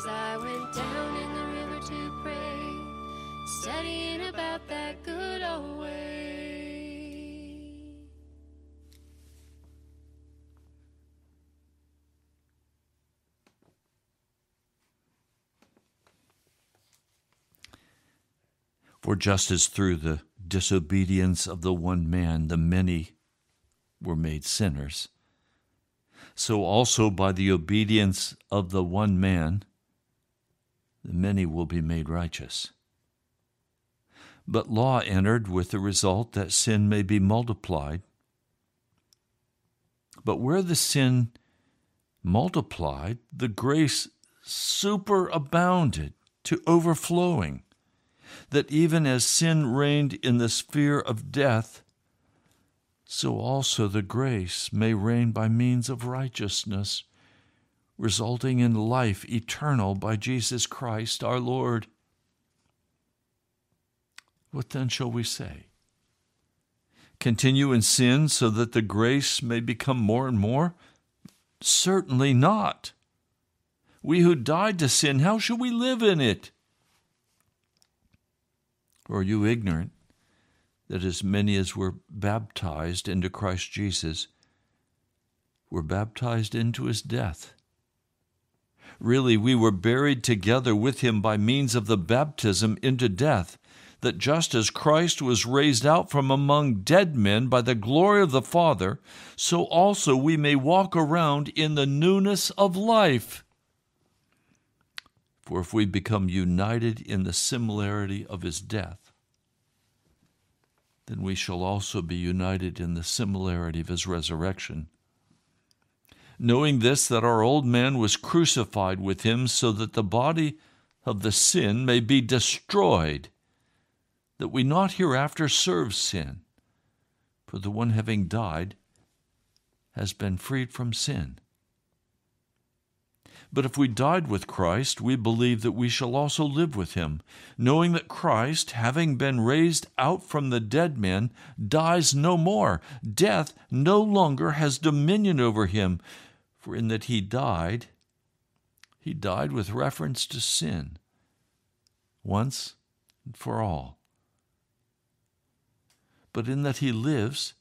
As I went down in the river to pray, studying about that good old way. For just as through the disobedience of the one man the many were made sinners, so also by the obedience of the one man many will be made righteous. But law entered with the result that sin may be multiplied. But where the sin multiplied, the grace superabounded to overflowing, that even as sin reigned in the sphere of death, so also the grace may reign by means of righteousness, resulting in life eternal by Jesus Christ our Lord. What then shall we say? Continue in sin so that the grace may become more and more? Certainly not. We who died to sin, how shall we live in it? Or are you ignorant that as many as were baptized into Christ Jesus were baptized into his death? Really, we were buried together with him by means of the baptism into death, that just as Christ was raised out from among dead men by the glory of the Father, so also we may walk around in the newness of life. For if we become united in the similarity of his death, then we shall also be united in the similarity of his resurrection. Knowing this, that our old man was crucified with him, so that the body of the sin may be destroyed, that we not hereafter serve sin. For the one having died has been freed from sin. But if we died with Christ, we believe that we shall also live with him, knowing that Christ, having been raised out from the dead men, dies no more. Death no longer has dominion over him, for in that he died, he died with reference to sin, once and for all. But in that he lives,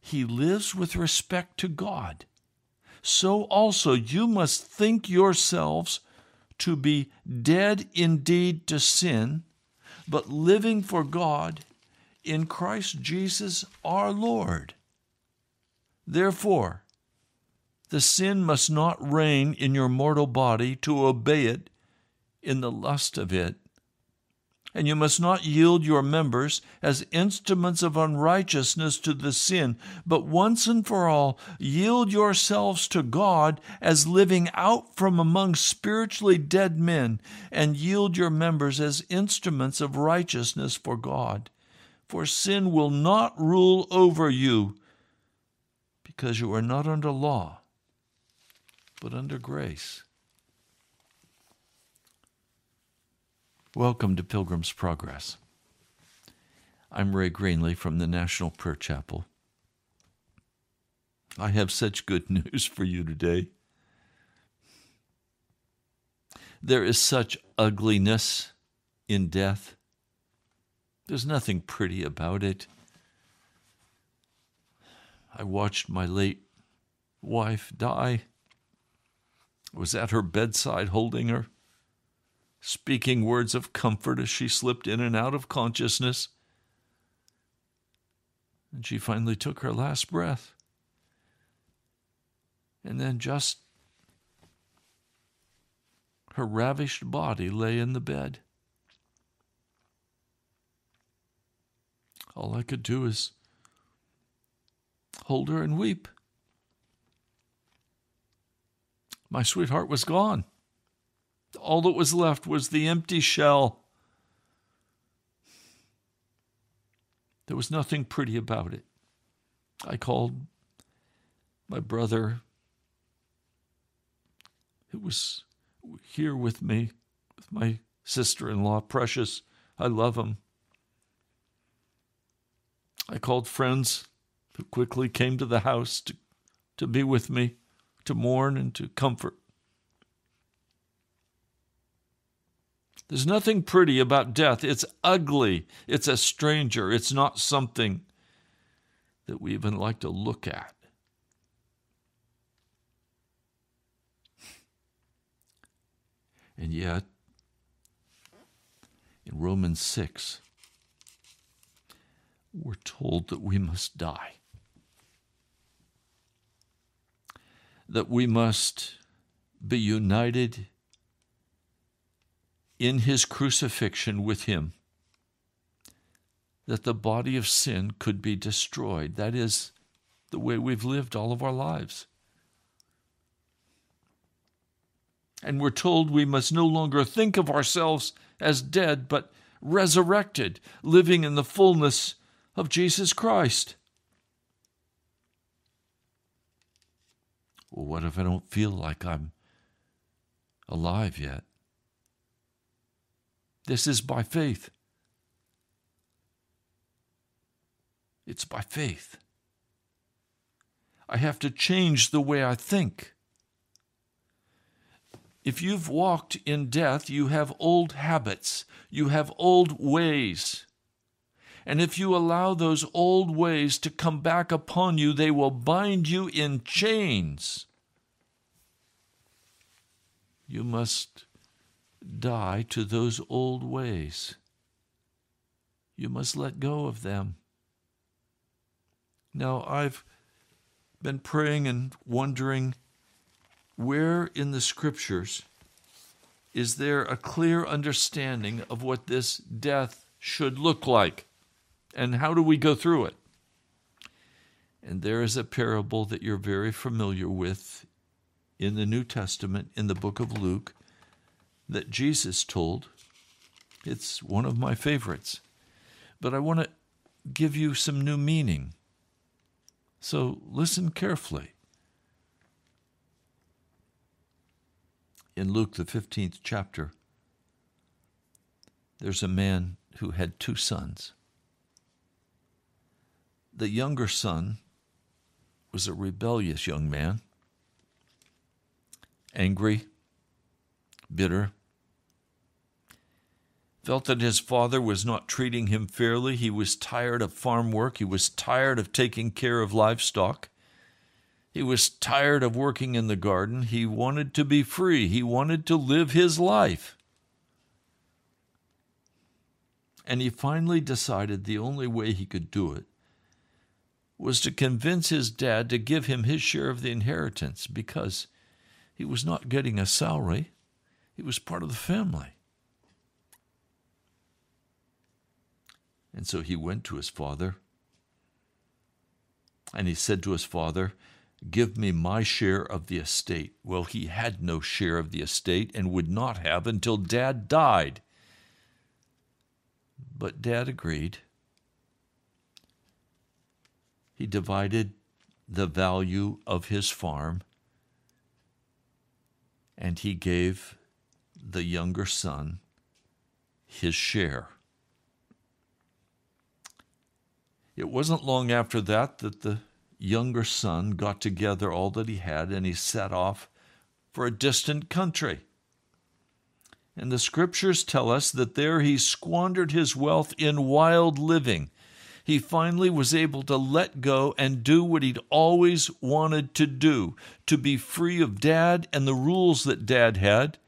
he lives with respect to God so also you must think yourselves to be dead indeed to sin, but living for God in Christ Jesus our Lord. Therefore, the sin must not reign in your mortal body to obey it in the lust of it and you must not yield your members as instruments of unrighteousness to the sin, but once and for all yield yourselves to God as living out from among spiritually dead men, and yield your members as instruments of righteousness for God. For sin will not rule over you, because you are not under law, but under grace. Welcome to Pilgrim's Progress. I'm Ray Greenley from the National Prayer Chapel. I have such good news for you today. There is such ugliness in death. There's nothing pretty about it. I watched my late wife die. Was at her bedside holding her speaking words of comfort as she slipped in and out of consciousness. And she finally took her last breath. And then just her ravished body lay in the bed. All I could do is hold her and weep. My sweetheart was gone. All that was left was the empty shell. There was nothing pretty about it. I called my brother, who was here with me, with my sister in law, Precious. I love him. I called friends who quickly came to the house to, to be with me, to mourn and to comfort. There's nothing pretty about death. It's ugly. It's a stranger. It's not something that we even like to look at. And yet, in Romans 6, we're told that we must die, that we must be united in his crucifixion with him that the body of sin could be destroyed. That is the way we've lived all of our lives. And we're told we must no longer think of ourselves as dead, but resurrected, living in the fullness of Jesus Christ. Well, what if I don't feel like I'm alive yet? This is by faith. It's by faith. I have to change the way I think. If you've walked in death, you have old habits, you have old ways. And if you allow those old ways to come back upon you, they will bind you in chains. You must die to those old ways. you must let go of them. Now, I've been praying and wondering where in the scriptures is there a clear understanding of what this death should look like? And how do we go through it? And there is a parable that you're very familiar with in the New Testament, in the book of Luke, that Jesus told. It's one of my favorites. But I want to give you some new meaning. So listen carefully. in Luke, the 15th chapter, there's a man who had two sons. The younger son was a rebellious young man, angry, bitter, felt that his father was not treating him fairly. He was tired of farm work, he was tired of taking care of livestock. He was tired of working in the garden. He wanted to be free. He wanted to live his life. And he finally decided the only way he could do it was to convince his dad to give him his share of the inheritance because he was not getting a salary, he was part of the family. And so he went to his father and he said to his father, Give me my share of the estate. Well, he had no share of the estate and would not have until Dad died. But Dad agreed. He divided the value of his farm and he gave the younger son his share. It wasn't long after that that the younger son got together all that he had and he set off for a distant country. And the scriptures tell us that there he squandered his wealth in wild living. He finally was able to let go and do what he'd always wanted to do to be free of dad and the rules that dad had,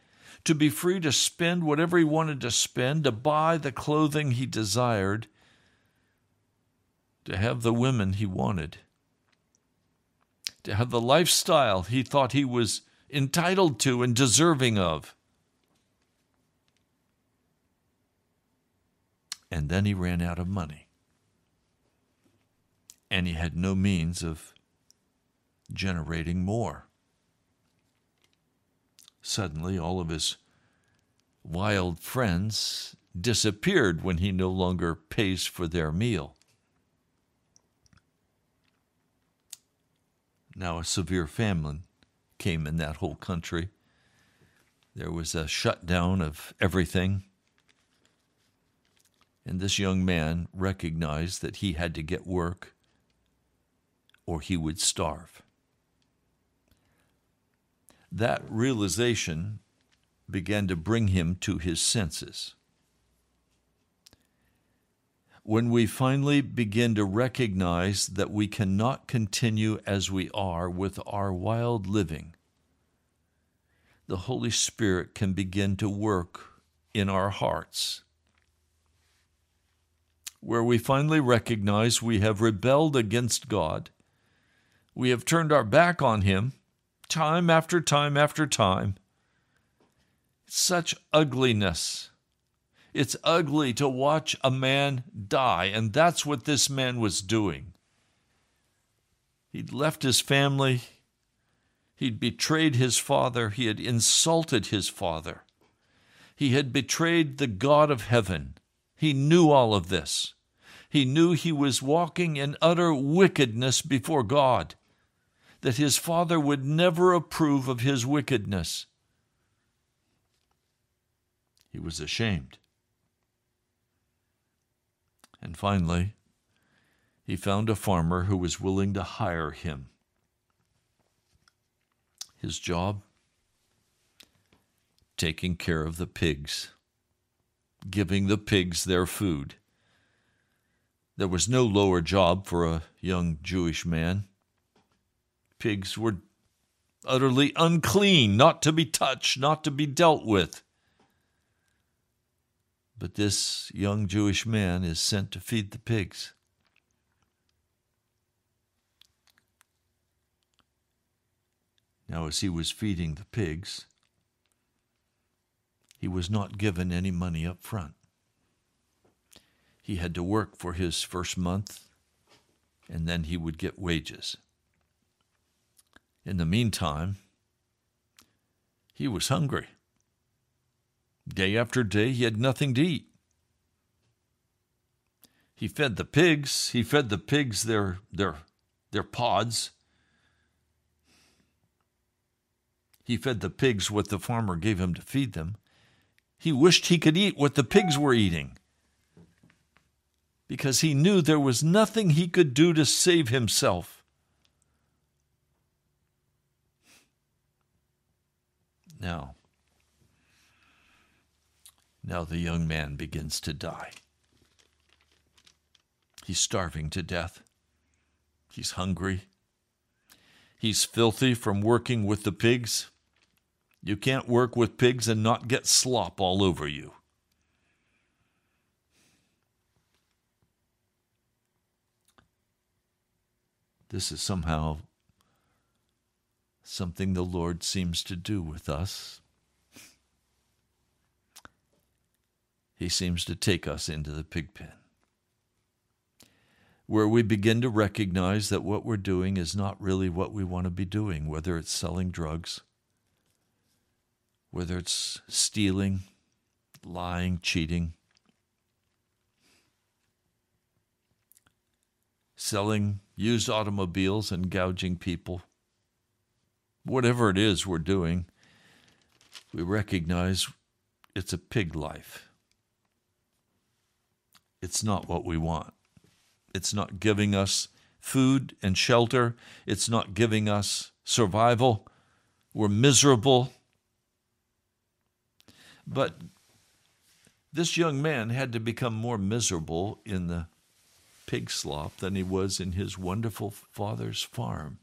to be free to spend whatever he wanted to spend, to buy the clothing he desired, to have the women he wanted to have the lifestyle he thought he was entitled to and deserving of. And then he ran out of money. And he had no means of generating more. Suddenly, all of his wild friends disappeared when he no longer pays for their meal. Now, a severe famine came in that whole country. There was a shutdown of everything. And this young man recognized that he had to get work or he would starve. That realization began to bring him to his senses when we finally begin to recognize that we cannot continue as we are with our wild living, the Holy Spirit can begin to work in our hearts. Where we finally recognize we have rebelled against God, we have turned our back on Him time after time after time. Such ugliness it's ugly to watch a man die, and that's what this man was doing. He'd left his family, he'd betrayed his father, he had insulted his father, he had betrayed the God of heaven. He knew all of this. He knew he was walking in utter wickedness before God, that his father would never approve of his wickedness. He was ashamed. And finally, he found a farmer who was willing to hire him. His job? Taking care of the pigs, giving the pigs their food. There was no lower job for a young Jewish man. Pigs were utterly unclean, not to be touched, not to be dealt with. But this young Jewish man is sent to feed the pigs. Now, as he was feeding the pigs, he was not given any money up front. He had to work for his first month, and then he would get wages. In the meantime, he was hungry. Day after day, he had nothing to eat. He fed the pigs. He fed the pigs their, their, their pods. He fed the pigs what the farmer gave him to feed them. He wished he could eat what the pigs were eating because he knew there was nothing he could do to save himself. Now, now the young man begins to die. He's starving to death. He's hungry. He's filthy from working with the pigs. You can't work with pigs and not get slop all over you. This is somehow something the Lord seems to do with us. He seems to take us into the pig pen, where we begin to recognize that what we're doing is not really what we want to be doing, whether it's selling drugs, whether it's stealing, lying, cheating, selling used automobiles and gouging people. Whatever it is we're doing, we recognize it's a pig life. It's not what we want. It's not giving us food and shelter. It's not giving us survival. We're miserable. But this young man had to become more miserable in the pig slop than he was in his wonderful father's farm.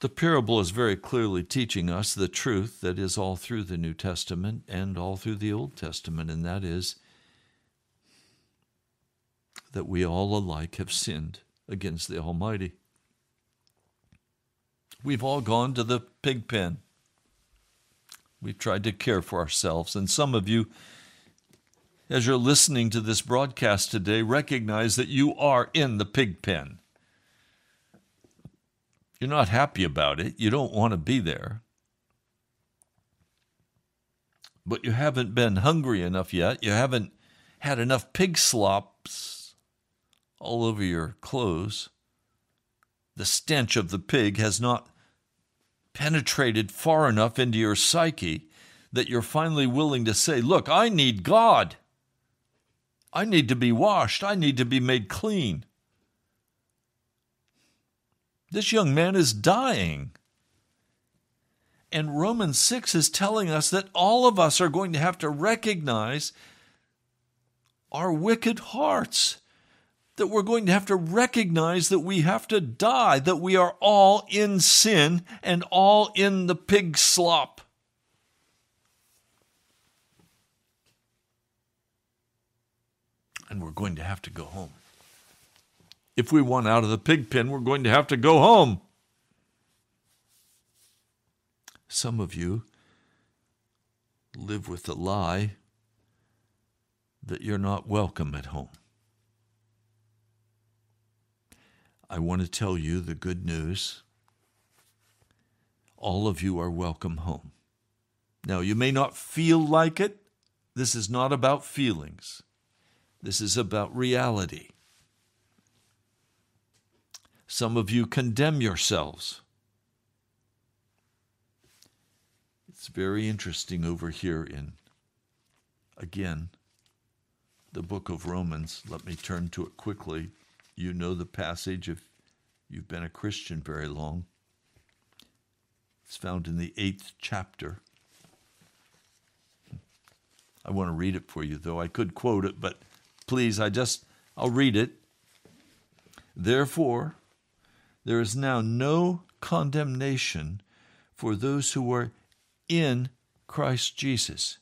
The parable is very clearly teaching us the truth that is all through the New Testament and all through the Old Testament, and that is that we all alike have sinned against the Almighty. We've all gone to the pig pen. We've tried to care for ourselves, and some of you as you're listening to this broadcast today, recognize that you are in the pig pen. You're not happy about it. You don't want to be there. But you haven't been hungry enough yet. You haven't had enough pig slops all over your clothes. The stench of the pig has not penetrated far enough into your psyche that you're finally willing to say, Look, I need God. I need to be washed. I need to be made clean. This young man is dying. And Romans 6 is telling us that all of us are going to have to recognize our wicked hearts. That we're going to have to recognize that we have to die, that we are all in sin and all in the pig slop. and we're going to have to go home. If we want out of the pig pen, we're going to have to go home. Some of you live with the lie that you're not welcome at home. I want to tell you the good news. All of you are welcome home. Now, you may not feel like it. This is not about feelings. This is about reality. Some of you condemn yourselves. It's very interesting over here in, again, the book of Romans. Let me turn to it quickly. You know the passage if you've been a Christian very long. It's found in the eighth chapter. I want to read it for you, though. I could quote it, but please, I just, I'll read it. Therefore, there is now no condemnation for those who are in Christ Jesus.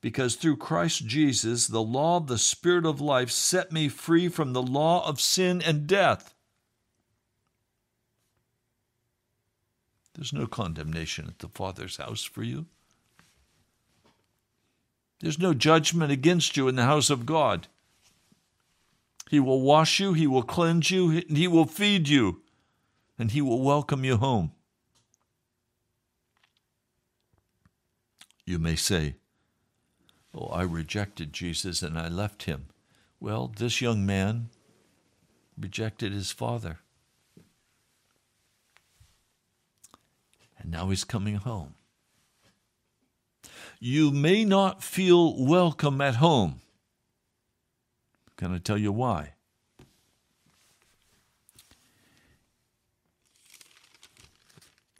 Because through Christ Jesus, the law of the Spirit of life set me free from the law of sin and death. There's no condemnation at the Father's house for you. There's no judgment against you in the house of God. He will wash you, He will cleanse you, He will feed you, and He will welcome you home. You may say, Oh, I rejected Jesus and I left him. Well, this young man rejected his father. And now he's coming home. You may not feel welcome at home. Can I tell you why?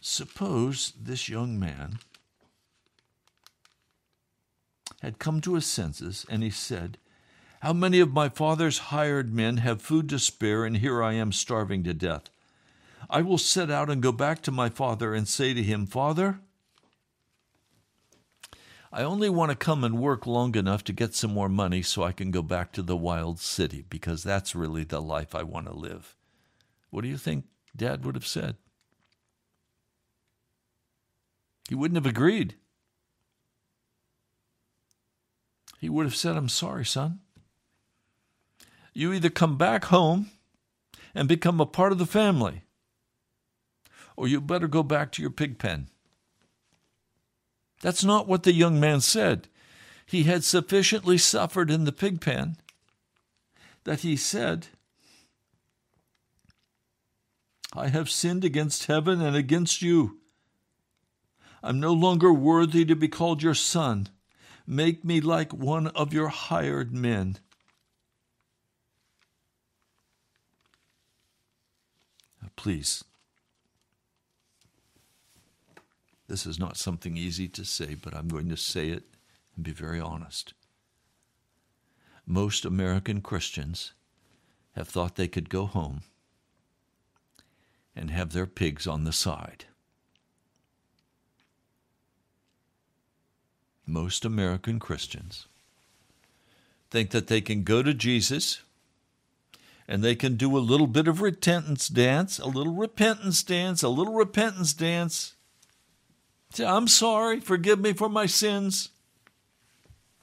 Suppose this young man had come to his senses, and he said, How many of my father's hired men have food to spare, and here I am starving to death? I will set out and go back to my father and say to him, Father, I only want to come and work long enough to get some more money so I can go back to the wild city because that's really the life I want to live. What do you think Dad would have said? He wouldn't have agreed. He would have said, I'm sorry, son. You either come back home and become a part of the family, or you better go back to your pig pen. That's not what the young man said. He had sufficiently suffered in the pig pen that he said, I have sinned against heaven and against you. I'm no longer worthy to be called your son. Make me like one of your hired men. Please. This is not something easy to say, but I'm going to say it and be very honest. Most American Christians have thought they could go home and have their pigs on the side. most American Christians think that they can go to Jesus and they can do a little bit of repentance dance, a little repentance dance, a little repentance dance. I'm sorry, forgive me for my sins.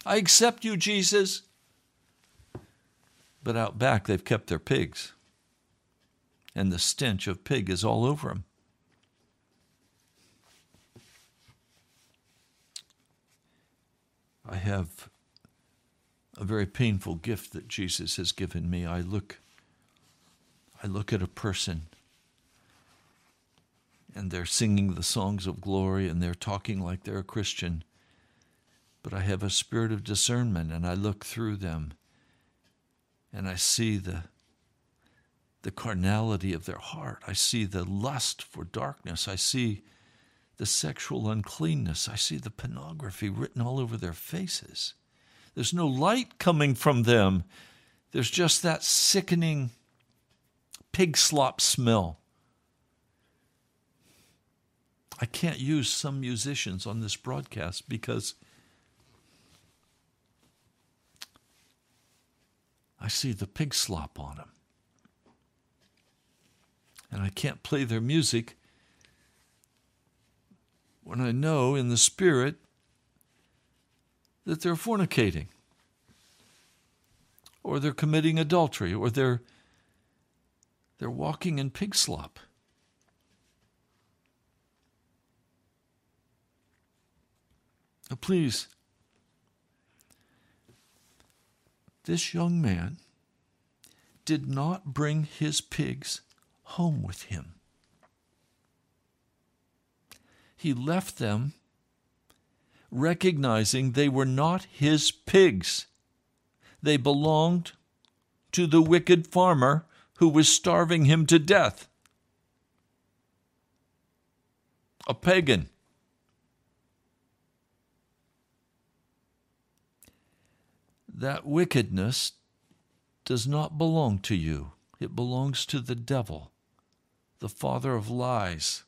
I accept you, Jesus. But out back, they've kept their pigs, and the stench of pig is all over them. I have a very painful gift that Jesus has given me. I look I look at a person and they're singing the songs of glory and they're talking like they're a Christian. But I have a spirit of discernment and I look through them and I see the the carnality of their heart. I see the lust for darkness. I see the sexual uncleanness. I see the pornography written all over their faces. There's no light coming from them. There's just that sickening pig slop smell. I can't use some musicians on this broadcast because I see the pig slop on them. And I can't play their music when I know in the Spirit that they're fornicating, or they're committing adultery, or they're, they're walking in pig slop. Please, this young man did not bring his pigs home with him he left them recognizing they were not his pigs. They belonged to the wicked farmer who was starving him to death. A pagan. That wickedness does not belong to you, it belongs to the devil, the father of lies.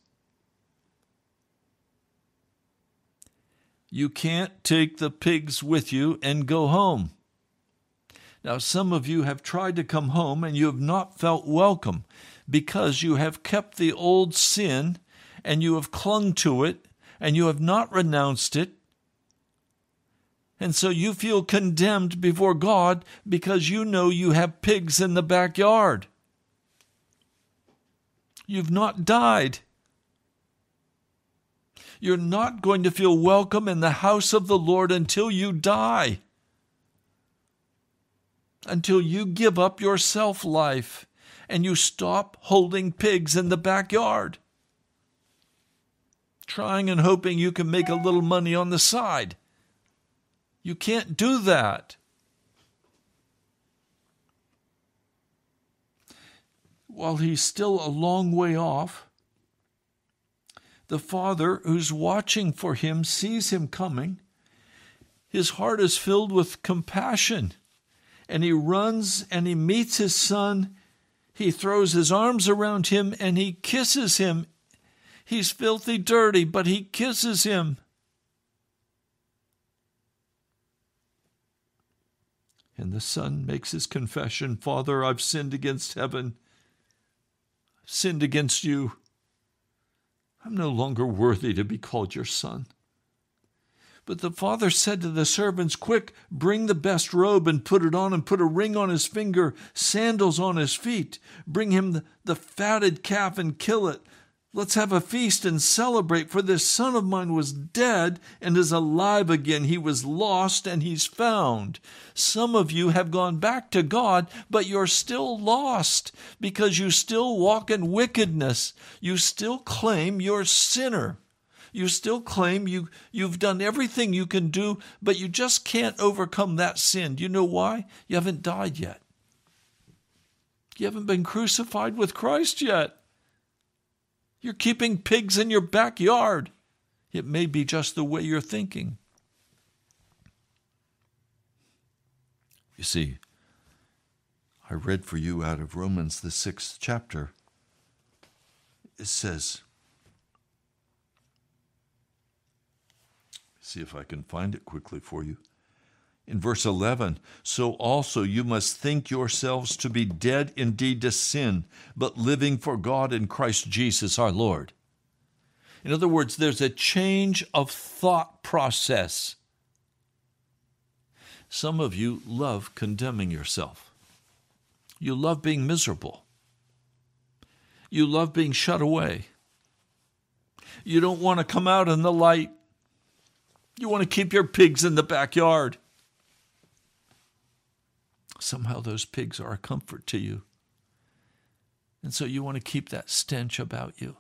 You can't take the pigs with you and go home. Now, some of you have tried to come home and you have not felt welcome because you have kept the old sin and you have clung to it and you have not renounced it. And so you feel condemned before God because you know you have pigs in the backyard. You've not died. You're not going to feel welcome in the house of the Lord until you die, until you give up your self life and you stop holding pigs in the backyard, trying and hoping you can make a little money on the side. You can't do that. While he's still a long way off, the father who's watching for him sees him coming. His heart is filled with compassion, and he runs and he meets his son. He throws his arms around him and he kisses him. He's filthy dirty, but he kisses him. And the son makes his confession Father, I've sinned against heaven, I've sinned against you. I'm no longer worthy to be called your son. But the father said to the servants, Quick, bring the best robe and put it on, and put a ring on his finger, sandals on his feet. Bring him the, the fatted calf and kill it. Let's have a feast and celebrate, for this son of mine was dead and is alive again. He was lost and he's found. Some of you have gone back to God, but you're still lost because you still walk in wickedness. You still claim you're a sinner. You still claim you, you've done everything you can do, but you just can't overcome that sin. Do you know why? You haven't died yet. You haven't been crucified with Christ yet. You're keeping pigs in your backyard. It may be just the way you're thinking. You see, I read for you out of Romans, the sixth chapter. It says, see if I can find it quickly for you. In verse 11, so also you must think yourselves to be dead indeed to sin, but living for God in Christ Jesus our Lord. In other words, there's a change of thought process. Some of you love condemning yourself. You love being miserable. You love being shut away. You don't want to come out in the light. You want to keep your pigs in the backyard. Somehow those pigs are a comfort to you. And so you want to keep that stench about you.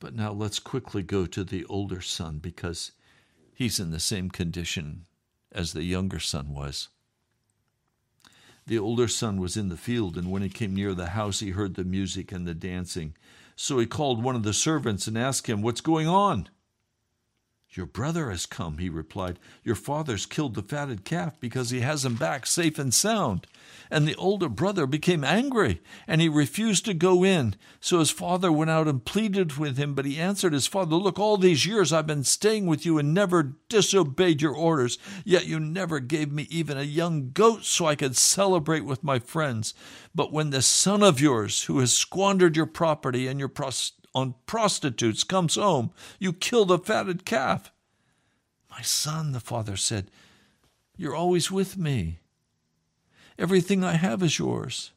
But now let's quickly go to the older son because he's in the same condition as the younger son was. The older son was in the field, and when he came near the house, he heard the music and the dancing. So he called one of the servants and asked him, What's going on? Your brother has come, he replied. Your father's killed the fatted calf because he has him back safe and sound. And the older brother became angry, and he refused to go in. So his father went out and pleaded with him, but he answered his father, Look, all these years I've been staying with you and never disobeyed your orders, yet you never gave me even a young goat so I could celebrate with my friends. But when this son of yours, who has squandered your property and your pros- on prostitutes comes home, you kill the fatted calf. My son, the father said, You're always with me. Everything I have is yours.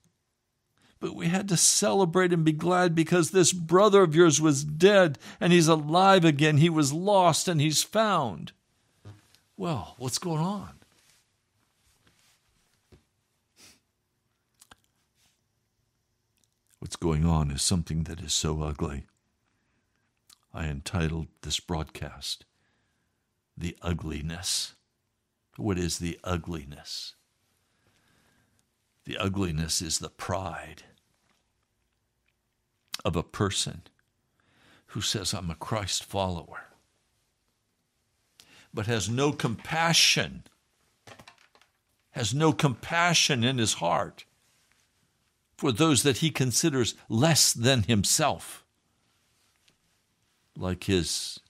But we had to celebrate and be glad because this brother of yours was dead and he's alive again. He was lost and he's found. Well, what's going on? What's going on is something that is so ugly. I entitled this broadcast, The Ugliness. What is the ugliness? The ugliness is the pride of a person who says, I'm a Christ follower, but has no compassion, has no compassion in his heart for those that he considers less than himself. like his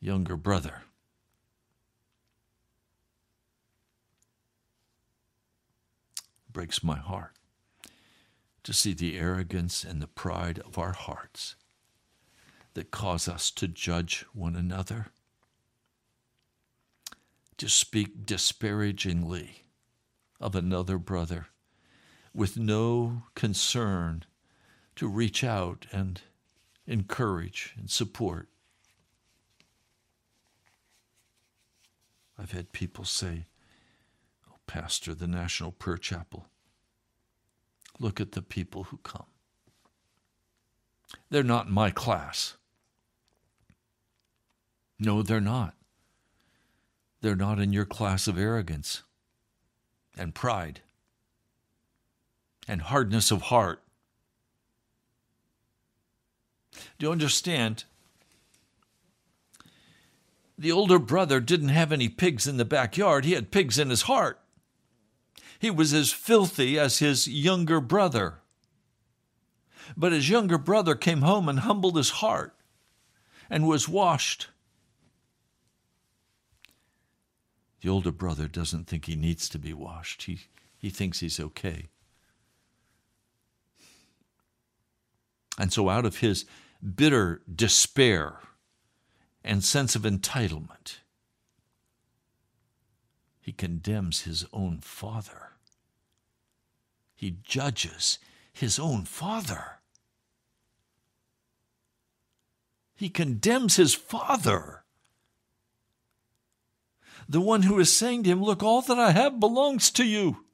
younger brother. Breaks my heart to see the arrogance and the pride of our hearts that cause us to judge one another, to speak disparagingly of another brother with no concern to reach out and encourage and support. I've had people say, Oh, Pastor, the National Prayer Chapel, look at the people who come. They're not in my class. No, they're not. They're not in your class of arrogance and pride and hardness of heart. Do you understand? The older brother didn't have any pigs in the backyard, he had pigs in his heart. He was as filthy as his younger brother. But his younger brother came home and humbled his heart and was washed. The older brother doesn't think he needs to be washed. He, he thinks he's okay. And so, out of his bitter despair and sense of entitlement, he condemns his own father. He judges his own father. He condemns his father. The one who is saying to him, Look, all that I have belongs to you.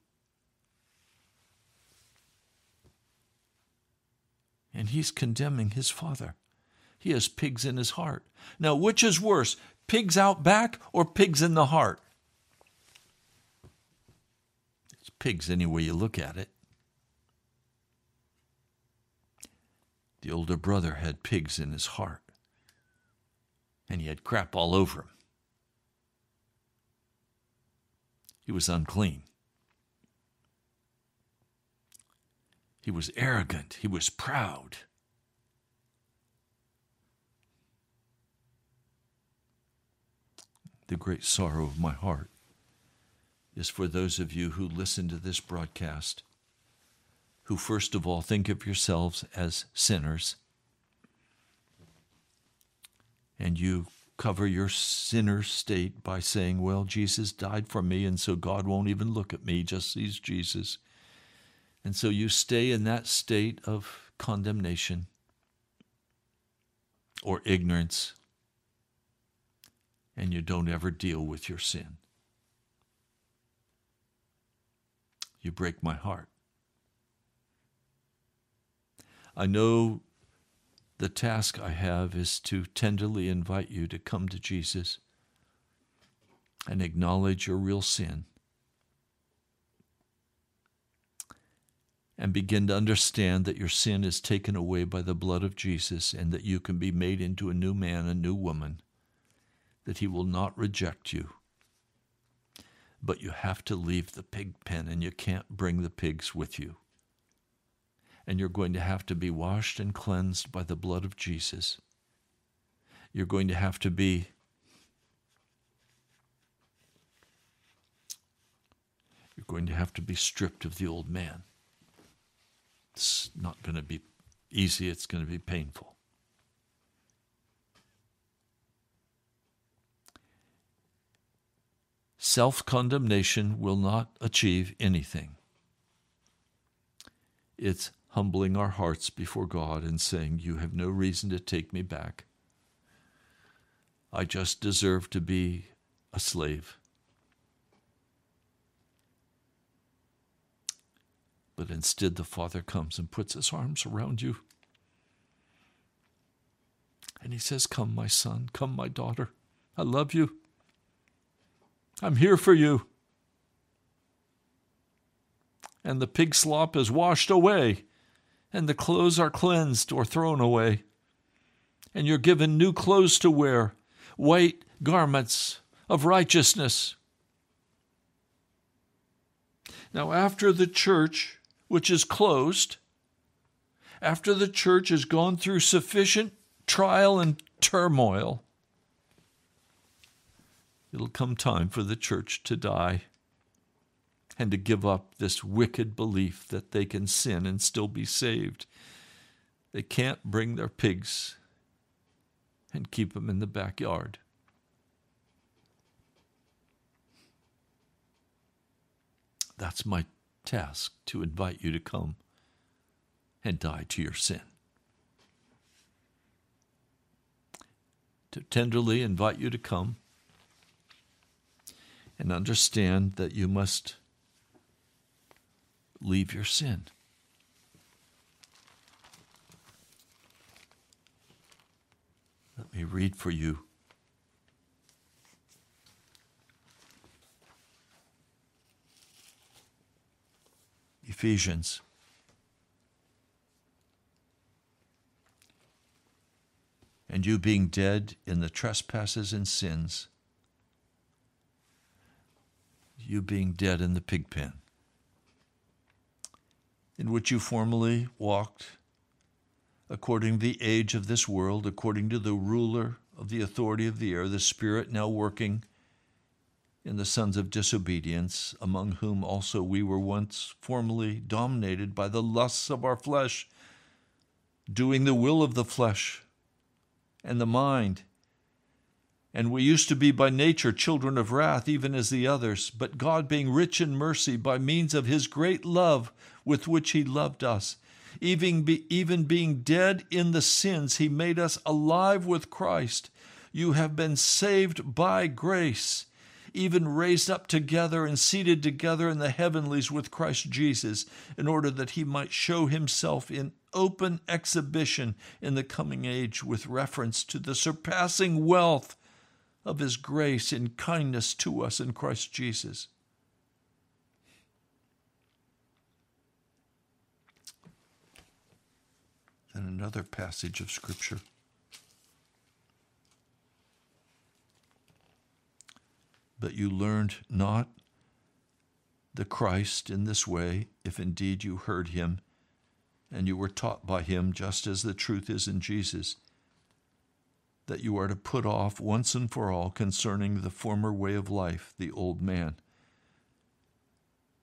And he's condemning his father. He has pigs in his heart. Now, which is worse, pigs out back or pigs in the heart? It's pigs any way you look at it. The older brother had pigs in his heart, and he had crap all over him. He was unclean. He was arrogant. He was proud. The great sorrow of my heart is for those of you who listen to this broadcast, who first of all think of yourselves as sinners, and you cover your sinner state by saying, Well, Jesus died for me, and so God won't even look at me, just sees Jesus. And so you stay in that state of condemnation or ignorance, and you don't ever deal with your sin. You break my heart. I know the task I have is to tenderly invite you to come to Jesus and acknowledge your real sin and begin to understand that your sin is taken away by the blood of Jesus and that you can be made into a new man, a new woman, that he will not reject you. But you have to leave the pig pen and you can't bring the pigs with you. And you're going to have to be washed and cleansed by the blood of Jesus. You're going to have to be you're going to have to be stripped of the old man. It's not going to be easy, it's going to be painful. Self condemnation will not achieve anything. It's humbling our hearts before God and saying, You have no reason to take me back. I just deserve to be a slave. But instead, the Father comes and puts his arms around you. And he says, Come, my son, come, my daughter. I love you. I'm here for you. And the pig slop is washed away, and the clothes are cleansed or thrown away. And you're given new clothes to wear, white garments of righteousness. Now, after the church which is closed, after the church has gone through sufficient trial and turmoil, it'll come time for the church to die and to give up this wicked belief that they can sin and still be saved. They can't bring their pigs and keep them in the backyard. That's my task to invite you to come and die to your sin. To tenderly invite you to come and understand that you must leave your sin. Let me read for you. Ephesians. And you being dead in the trespasses and sins, you being dead in the pig pen in which you formerly walked, according to the age of this world, according to the ruler of the authority of the air, the Spirit now working in the sons of disobedience, among whom also we were once formerly dominated by the lusts of our flesh, doing the will of the flesh and the mind. And we used to be by nature children of wrath, even as the others. But God, being rich in mercy, by means of his great love with which he loved us, even, be, even being dead in the sins, he made us alive with Christ. You have been saved by grace, even raised up together and seated together in the heavenlies with Christ Jesus, in order that he might show himself in open exhibition in the coming age with reference to the surpassing wealth of his grace and kindness to us in Christ Jesus. Then another passage of Scripture. But you learned not the Christ in this way, if indeed you heard him and you were taught by him, just as the truth is in Jesus that you are to put off once and for all concerning the former way of life, the old man.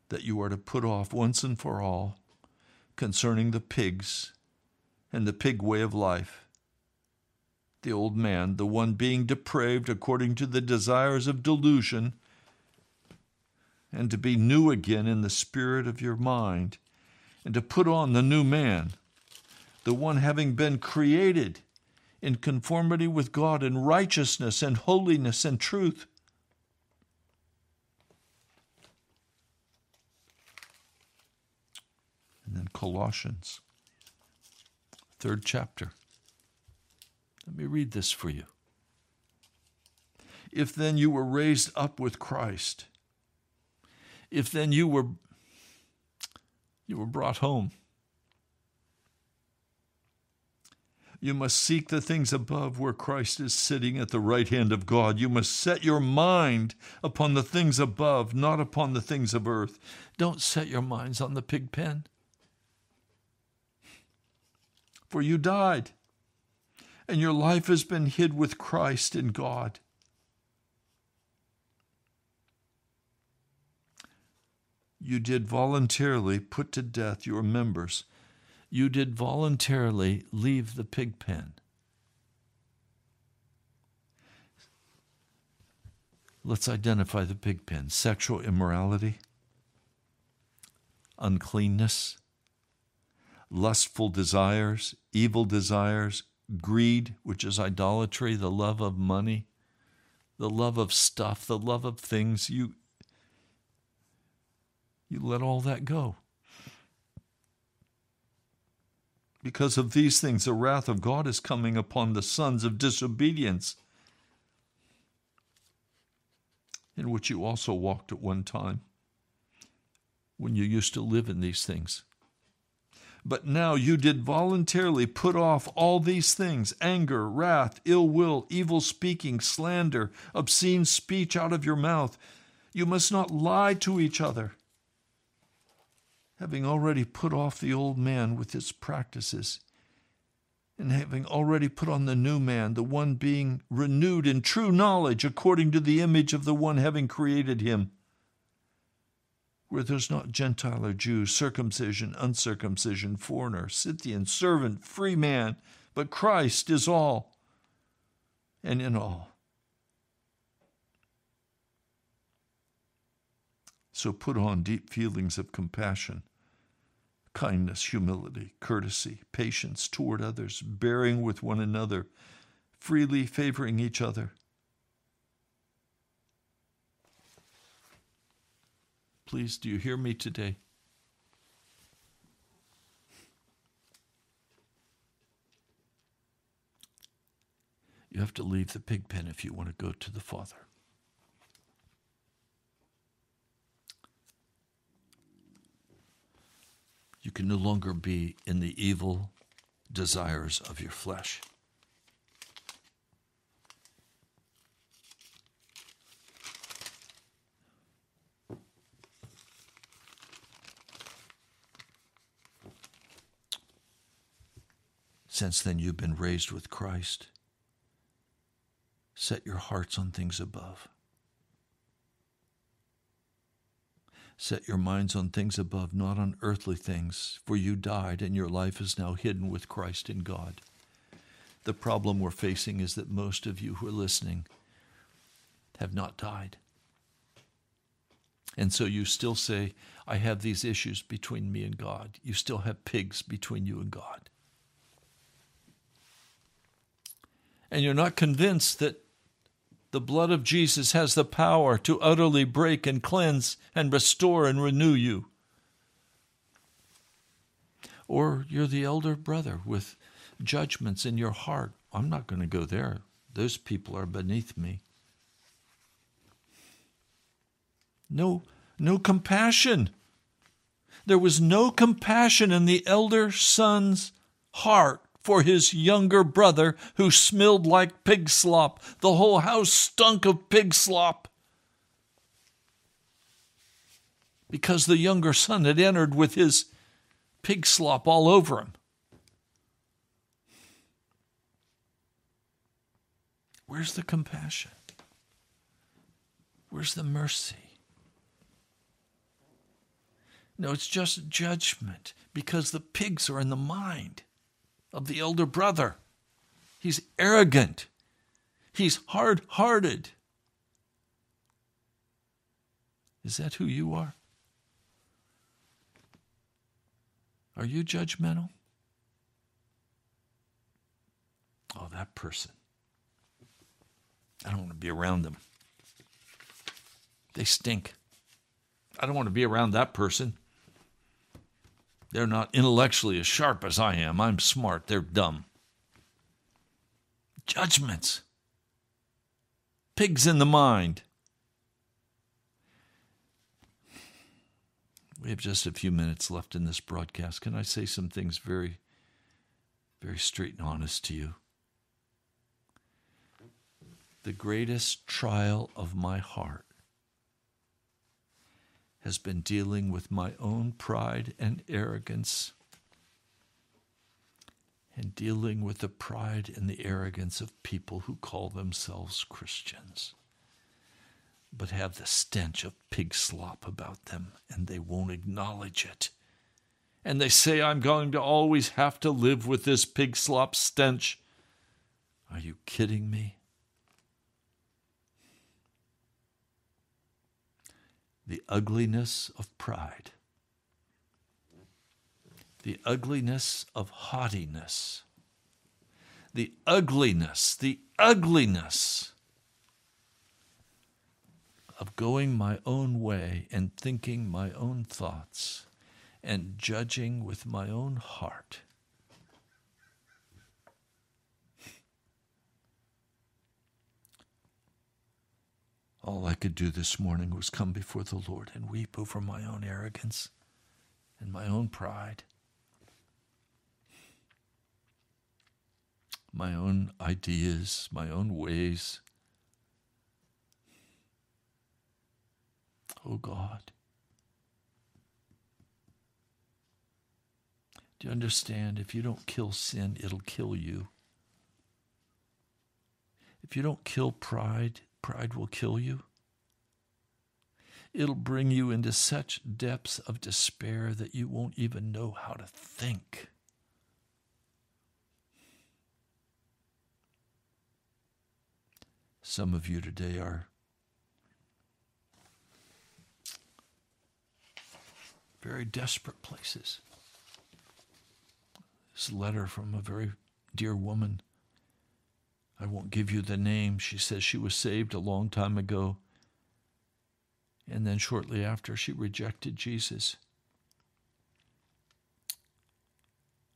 That you are to put off once and for all concerning the pigs and the pig way of life, the old man, the one being depraved according to the desires of delusion, and to be new again in the spirit of your mind, and to put on the new man, the one having been created in conformity with God in righteousness and holiness and truth. And then Colossians, third chapter. Let me read this for you. If then you were raised up with Christ, if then you were you were brought home You must seek the things above where Christ is sitting at the right hand of God. You must set your mind upon the things above, not upon the things of earth. Don't set your minds on the pig pen. For you died, and your life has been hid with Christ in God. You did voluntarily put to death your members you did voluntarily leave the pig pen. Let's identify the pig pen sexual immorality, uncleanness, lustful desires, evil desires, greed, which is idolatry, the love of money, the love of stuff, the love of things. You, you let all that go. Because of these things, the wrath of God is coming upon the sons of disobedience, in which you also walked at one time when you used to live in these things. But now you did voluntarily put off all these things anger, wrath, ill will, evil speaking, slander, obscene speech out of your mouth. You must not lie to each other having already put off the old man with its practices, and having already put on the new man, the one being renewed in true knowledge according to the image of the one having created him, where there's not Gentile or Jew, circumcision, uncircumcision, foreigner, Scythian, servant, free man, but Christ is all and in all. So put on deep feelings of compassion kindness, humility, courtesy, patience toward others, bearing with one another, freely favoring each other. Please, do you hear me today? You have to leave the pig pen if you want to go to the Father. You can no longer be in the evil desires of your flesh. Since then, you've been raised with Christ. Set your hearts on things above. Set your minds on things above, not on earthly things, for you died and your life is now hidden with Christ in God. The problem we're facing is that most of you who are listening have not died. And so you still say, I have these issues between me and God. You still have pigs between you and God. And you're not convinced that the blood of Jesus has the power to utterly break and cleanse and restore and renew you. Or you're the elder brother with judgments in your heart. I'm not going to go there. Those people are beneath me. No, no compassion. There was no compassion in the elder son's heart for his younger brother who smelled like pig slop. The whole house stunk of pig slop. Because the younger son had entered with his pig slop all over him. Where's the compassion? Where's the mercy? No, it's just judgment because the pigs are in the mind of the elder brother. He's arrogant. He's hard hearted. Is that who you are? Are you judgmental? Oh, that person. I don't want to be around them. They stink. I don't want to be around that person. They're not intellectually as sharp as I am. I'm smart. They're dumb. Judgments. Pigs in the mind. We have just a few minutes left in this broadcast. Can I say some things very, very straight and honest to you? The greatest trial of my heart has been dealing with my own pride and arrogance and dealing with the pride and the arrogance of people who call themselves Christians but have the stench of pig slop about them and they won't acknowledge it. And they say, I'm going to always have to live with this pig slop stench. Are you kidding me? The ugliness of pride, the ugliness of haughtiness, the ugliness, the ugliness of going my own way and thinking my own thoughts and judging with my own heart. All I could do this morning was come before the Lord and weep over my own arrogance and my own pride, my own ideas, my own ways. Oh God. Do you understand? If you don't kill sin, it'll kill you. If you don't kill pride, pride will kill you. It'll bring you into such depths of despair that you won't even know how to think. Some of you today are very desperate places. This letter from a very dear woman. I won't give you the name. She says she was saved a long time ago. And then shortly after, she rejected Jesus.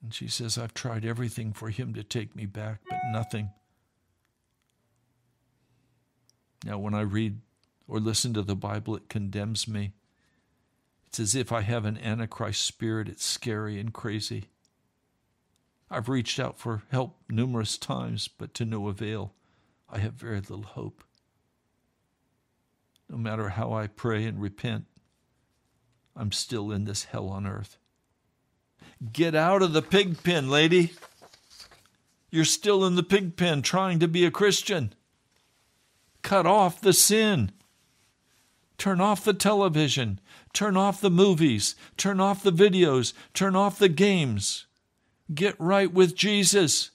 And she says, I've tried everything for him to take me back, but nothing. Now, when I read or listen to the Bible, it condemns me. It's as if I have an Antichrist spirit. It's scary and crazy. I've reached out for help numerous times, but to no avail. I have very little hope. No matter how I pray and repent, I'm still in this hell on earth. Get out of the pig pen, lady. You're still in the pig pen trying to be a Christian. Cut off the sin. Turn off the television. Turn off the movies. Turn off the videos. Turn off the games. Get right with Jesus.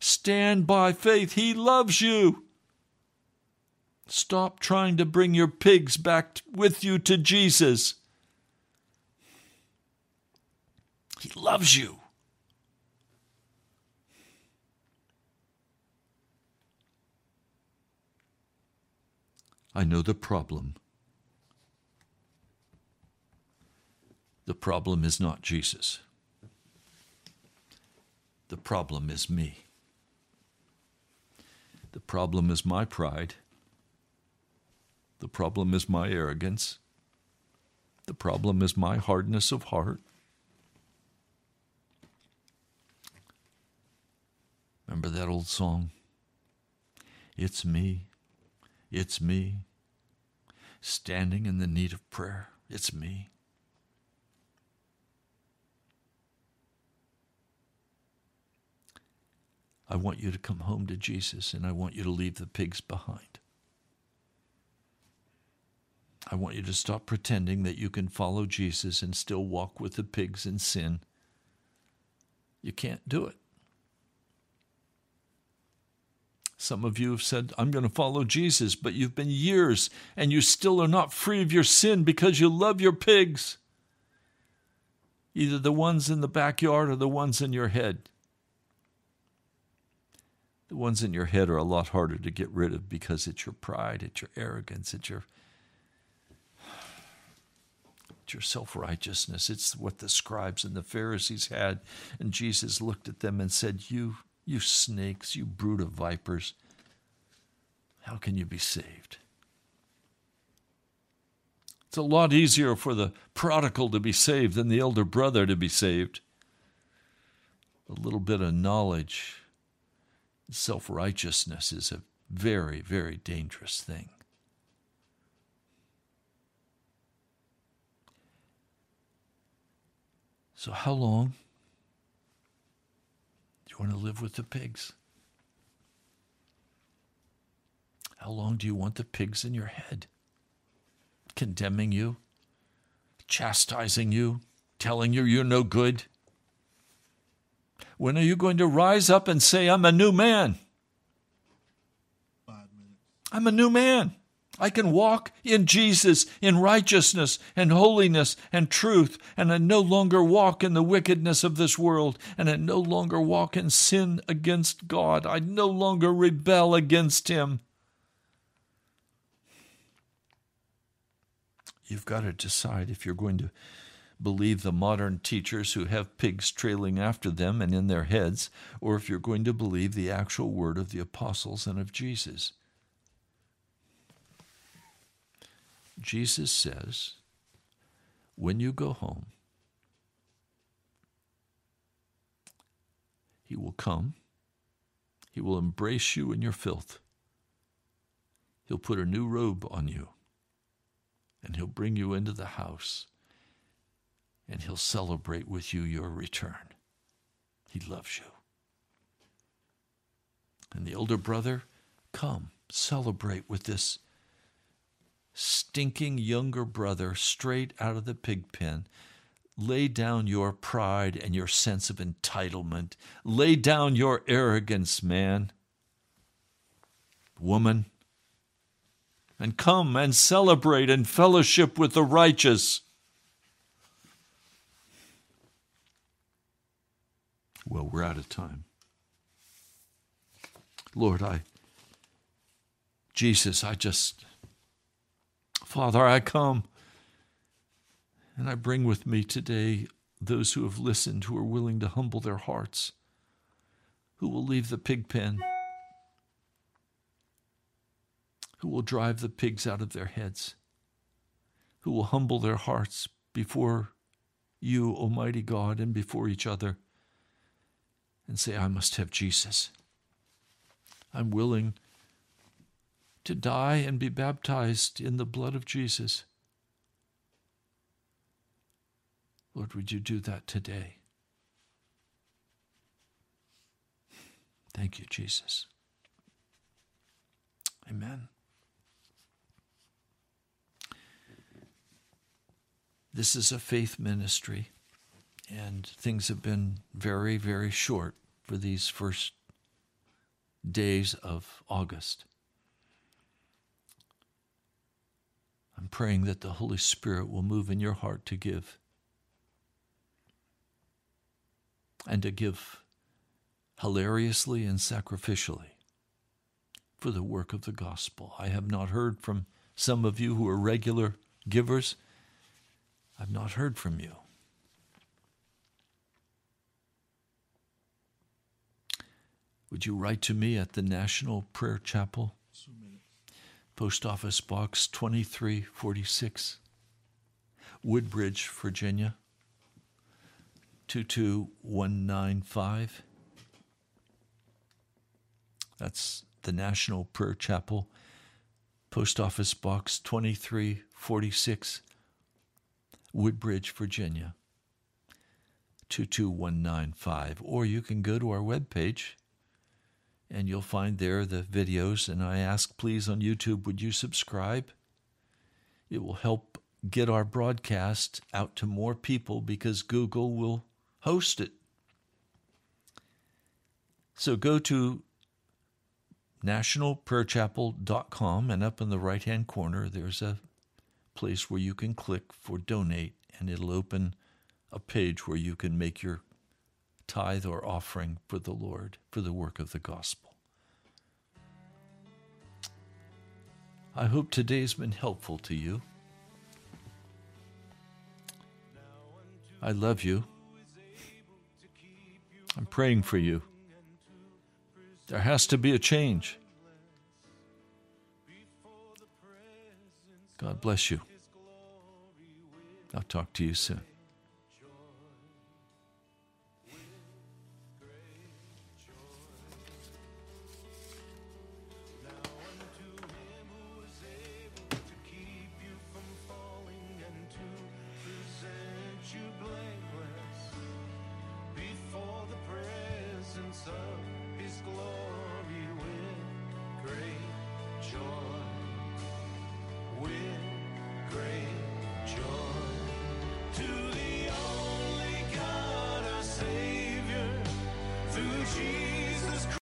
Stand by faith. He loves you. Stop trying to bring your pigs back with you to Jesus. He loves you. I know the problem. The problem is not Jesus. The problem is me. The problem is my pride. The problem is my arrogance. The problem is my hardness of heart. Remember that old song? It's me. It's me. Standing in the need of prayer. It's me. I want you to come home to Jesus and I want you to leave the pigs behind. I want you to stop pretending that you can follow Jesus and still walk with the pigs in sin. You can't do it. Some of you have said, I'm going to follow Jesus, but you've been years and you still are not free of your sin because you love your pigs. Either the ones in the backyard or the ones in your head. The ones in your head are a lot harder to get rid of because it's your pride, it's your arrogance, it's your it's your self-righteousness. It's what the scribes and the Pharisees had. And Jesus looked at them and said, "You you snakes, you brood of vipers, how can you be saved?" It's a lot easier for the prodigal to be saved than the elder brother to be saved. A little bit of knowledge self righteousness is a very, very dangerous thing. So, how long do you want to live with the pigs? How long do you want the pigs in your head? Condemning you, chastising you, telling you you're no good? When are you going to rise up and say, I'm a new man? I'm a new man. I can walk in Jesus in righteousness and holiness and truth, and I no longer walk in the wickedness of this world, and I no longer walk in sin against God. I no longer rebel against Him. You've got to decide if you're going to believe the modern teachers who have pigs trailing after them and in their heads, or if you're going to believe the actual word of the apostles and of Jesus. Jesus says, when you go home, He will come, He will embrace you in your filth, He'll put a new robe on you, and He'll bring you into the house and he'll celebrate with you your return. He loves you. And the older brother, come, celebrate with this stinking younger brother straight out of the pig pen. Lay down your pride and your sense of entitlement. Lay down your arrogance, man, woman, and come and celebrate and fellowship with the righteous. Well, we're out of time. Lord, I, Jesus, I just, Father, I come and I bring with me today those who have listened, who are willing to humble their hearts, who will leave the pig pen, who will drive the pigs out of their heads, who will humble their hearts before you, Almighty God, and before each other and say, I must have Jesus. I'm willing to die and be baptized in the blood of Jesus. Lord, would you do that today? Thank you, Jesus. Amen. This is a faith ministry and things have been very, very short for these first days of August. I'm praying that the Holy Spirit will move in your heart to give and to give hilariously and sacrificially for the work of the gospel. I have not heard from some of you who are regular givers. I've not heard from you. Would you write to me at the National Prayer Chapel, Post Office Box 2346, Woodbridge, Virginia 22195. That's the National Prayer Chapel, Post Office Box 2346, Woodbridge, Virginia 22195. Or you can go to our webpage and you'll find there the videos. And I ask, please, on YouTube, would you subscribe? It will help get our broadcast out to more people because Google will host it. So go to nationalprayerchapel.com, and up in the right hand corner, there's a place where you can click for donate, and it'll open a page where you can make your tithe or offering for the Lord, for the work of the gospel. I hope today's been helpful to you. I love you. I'm praying for you. There has to be a change. God bless you. I'll talk to you soon.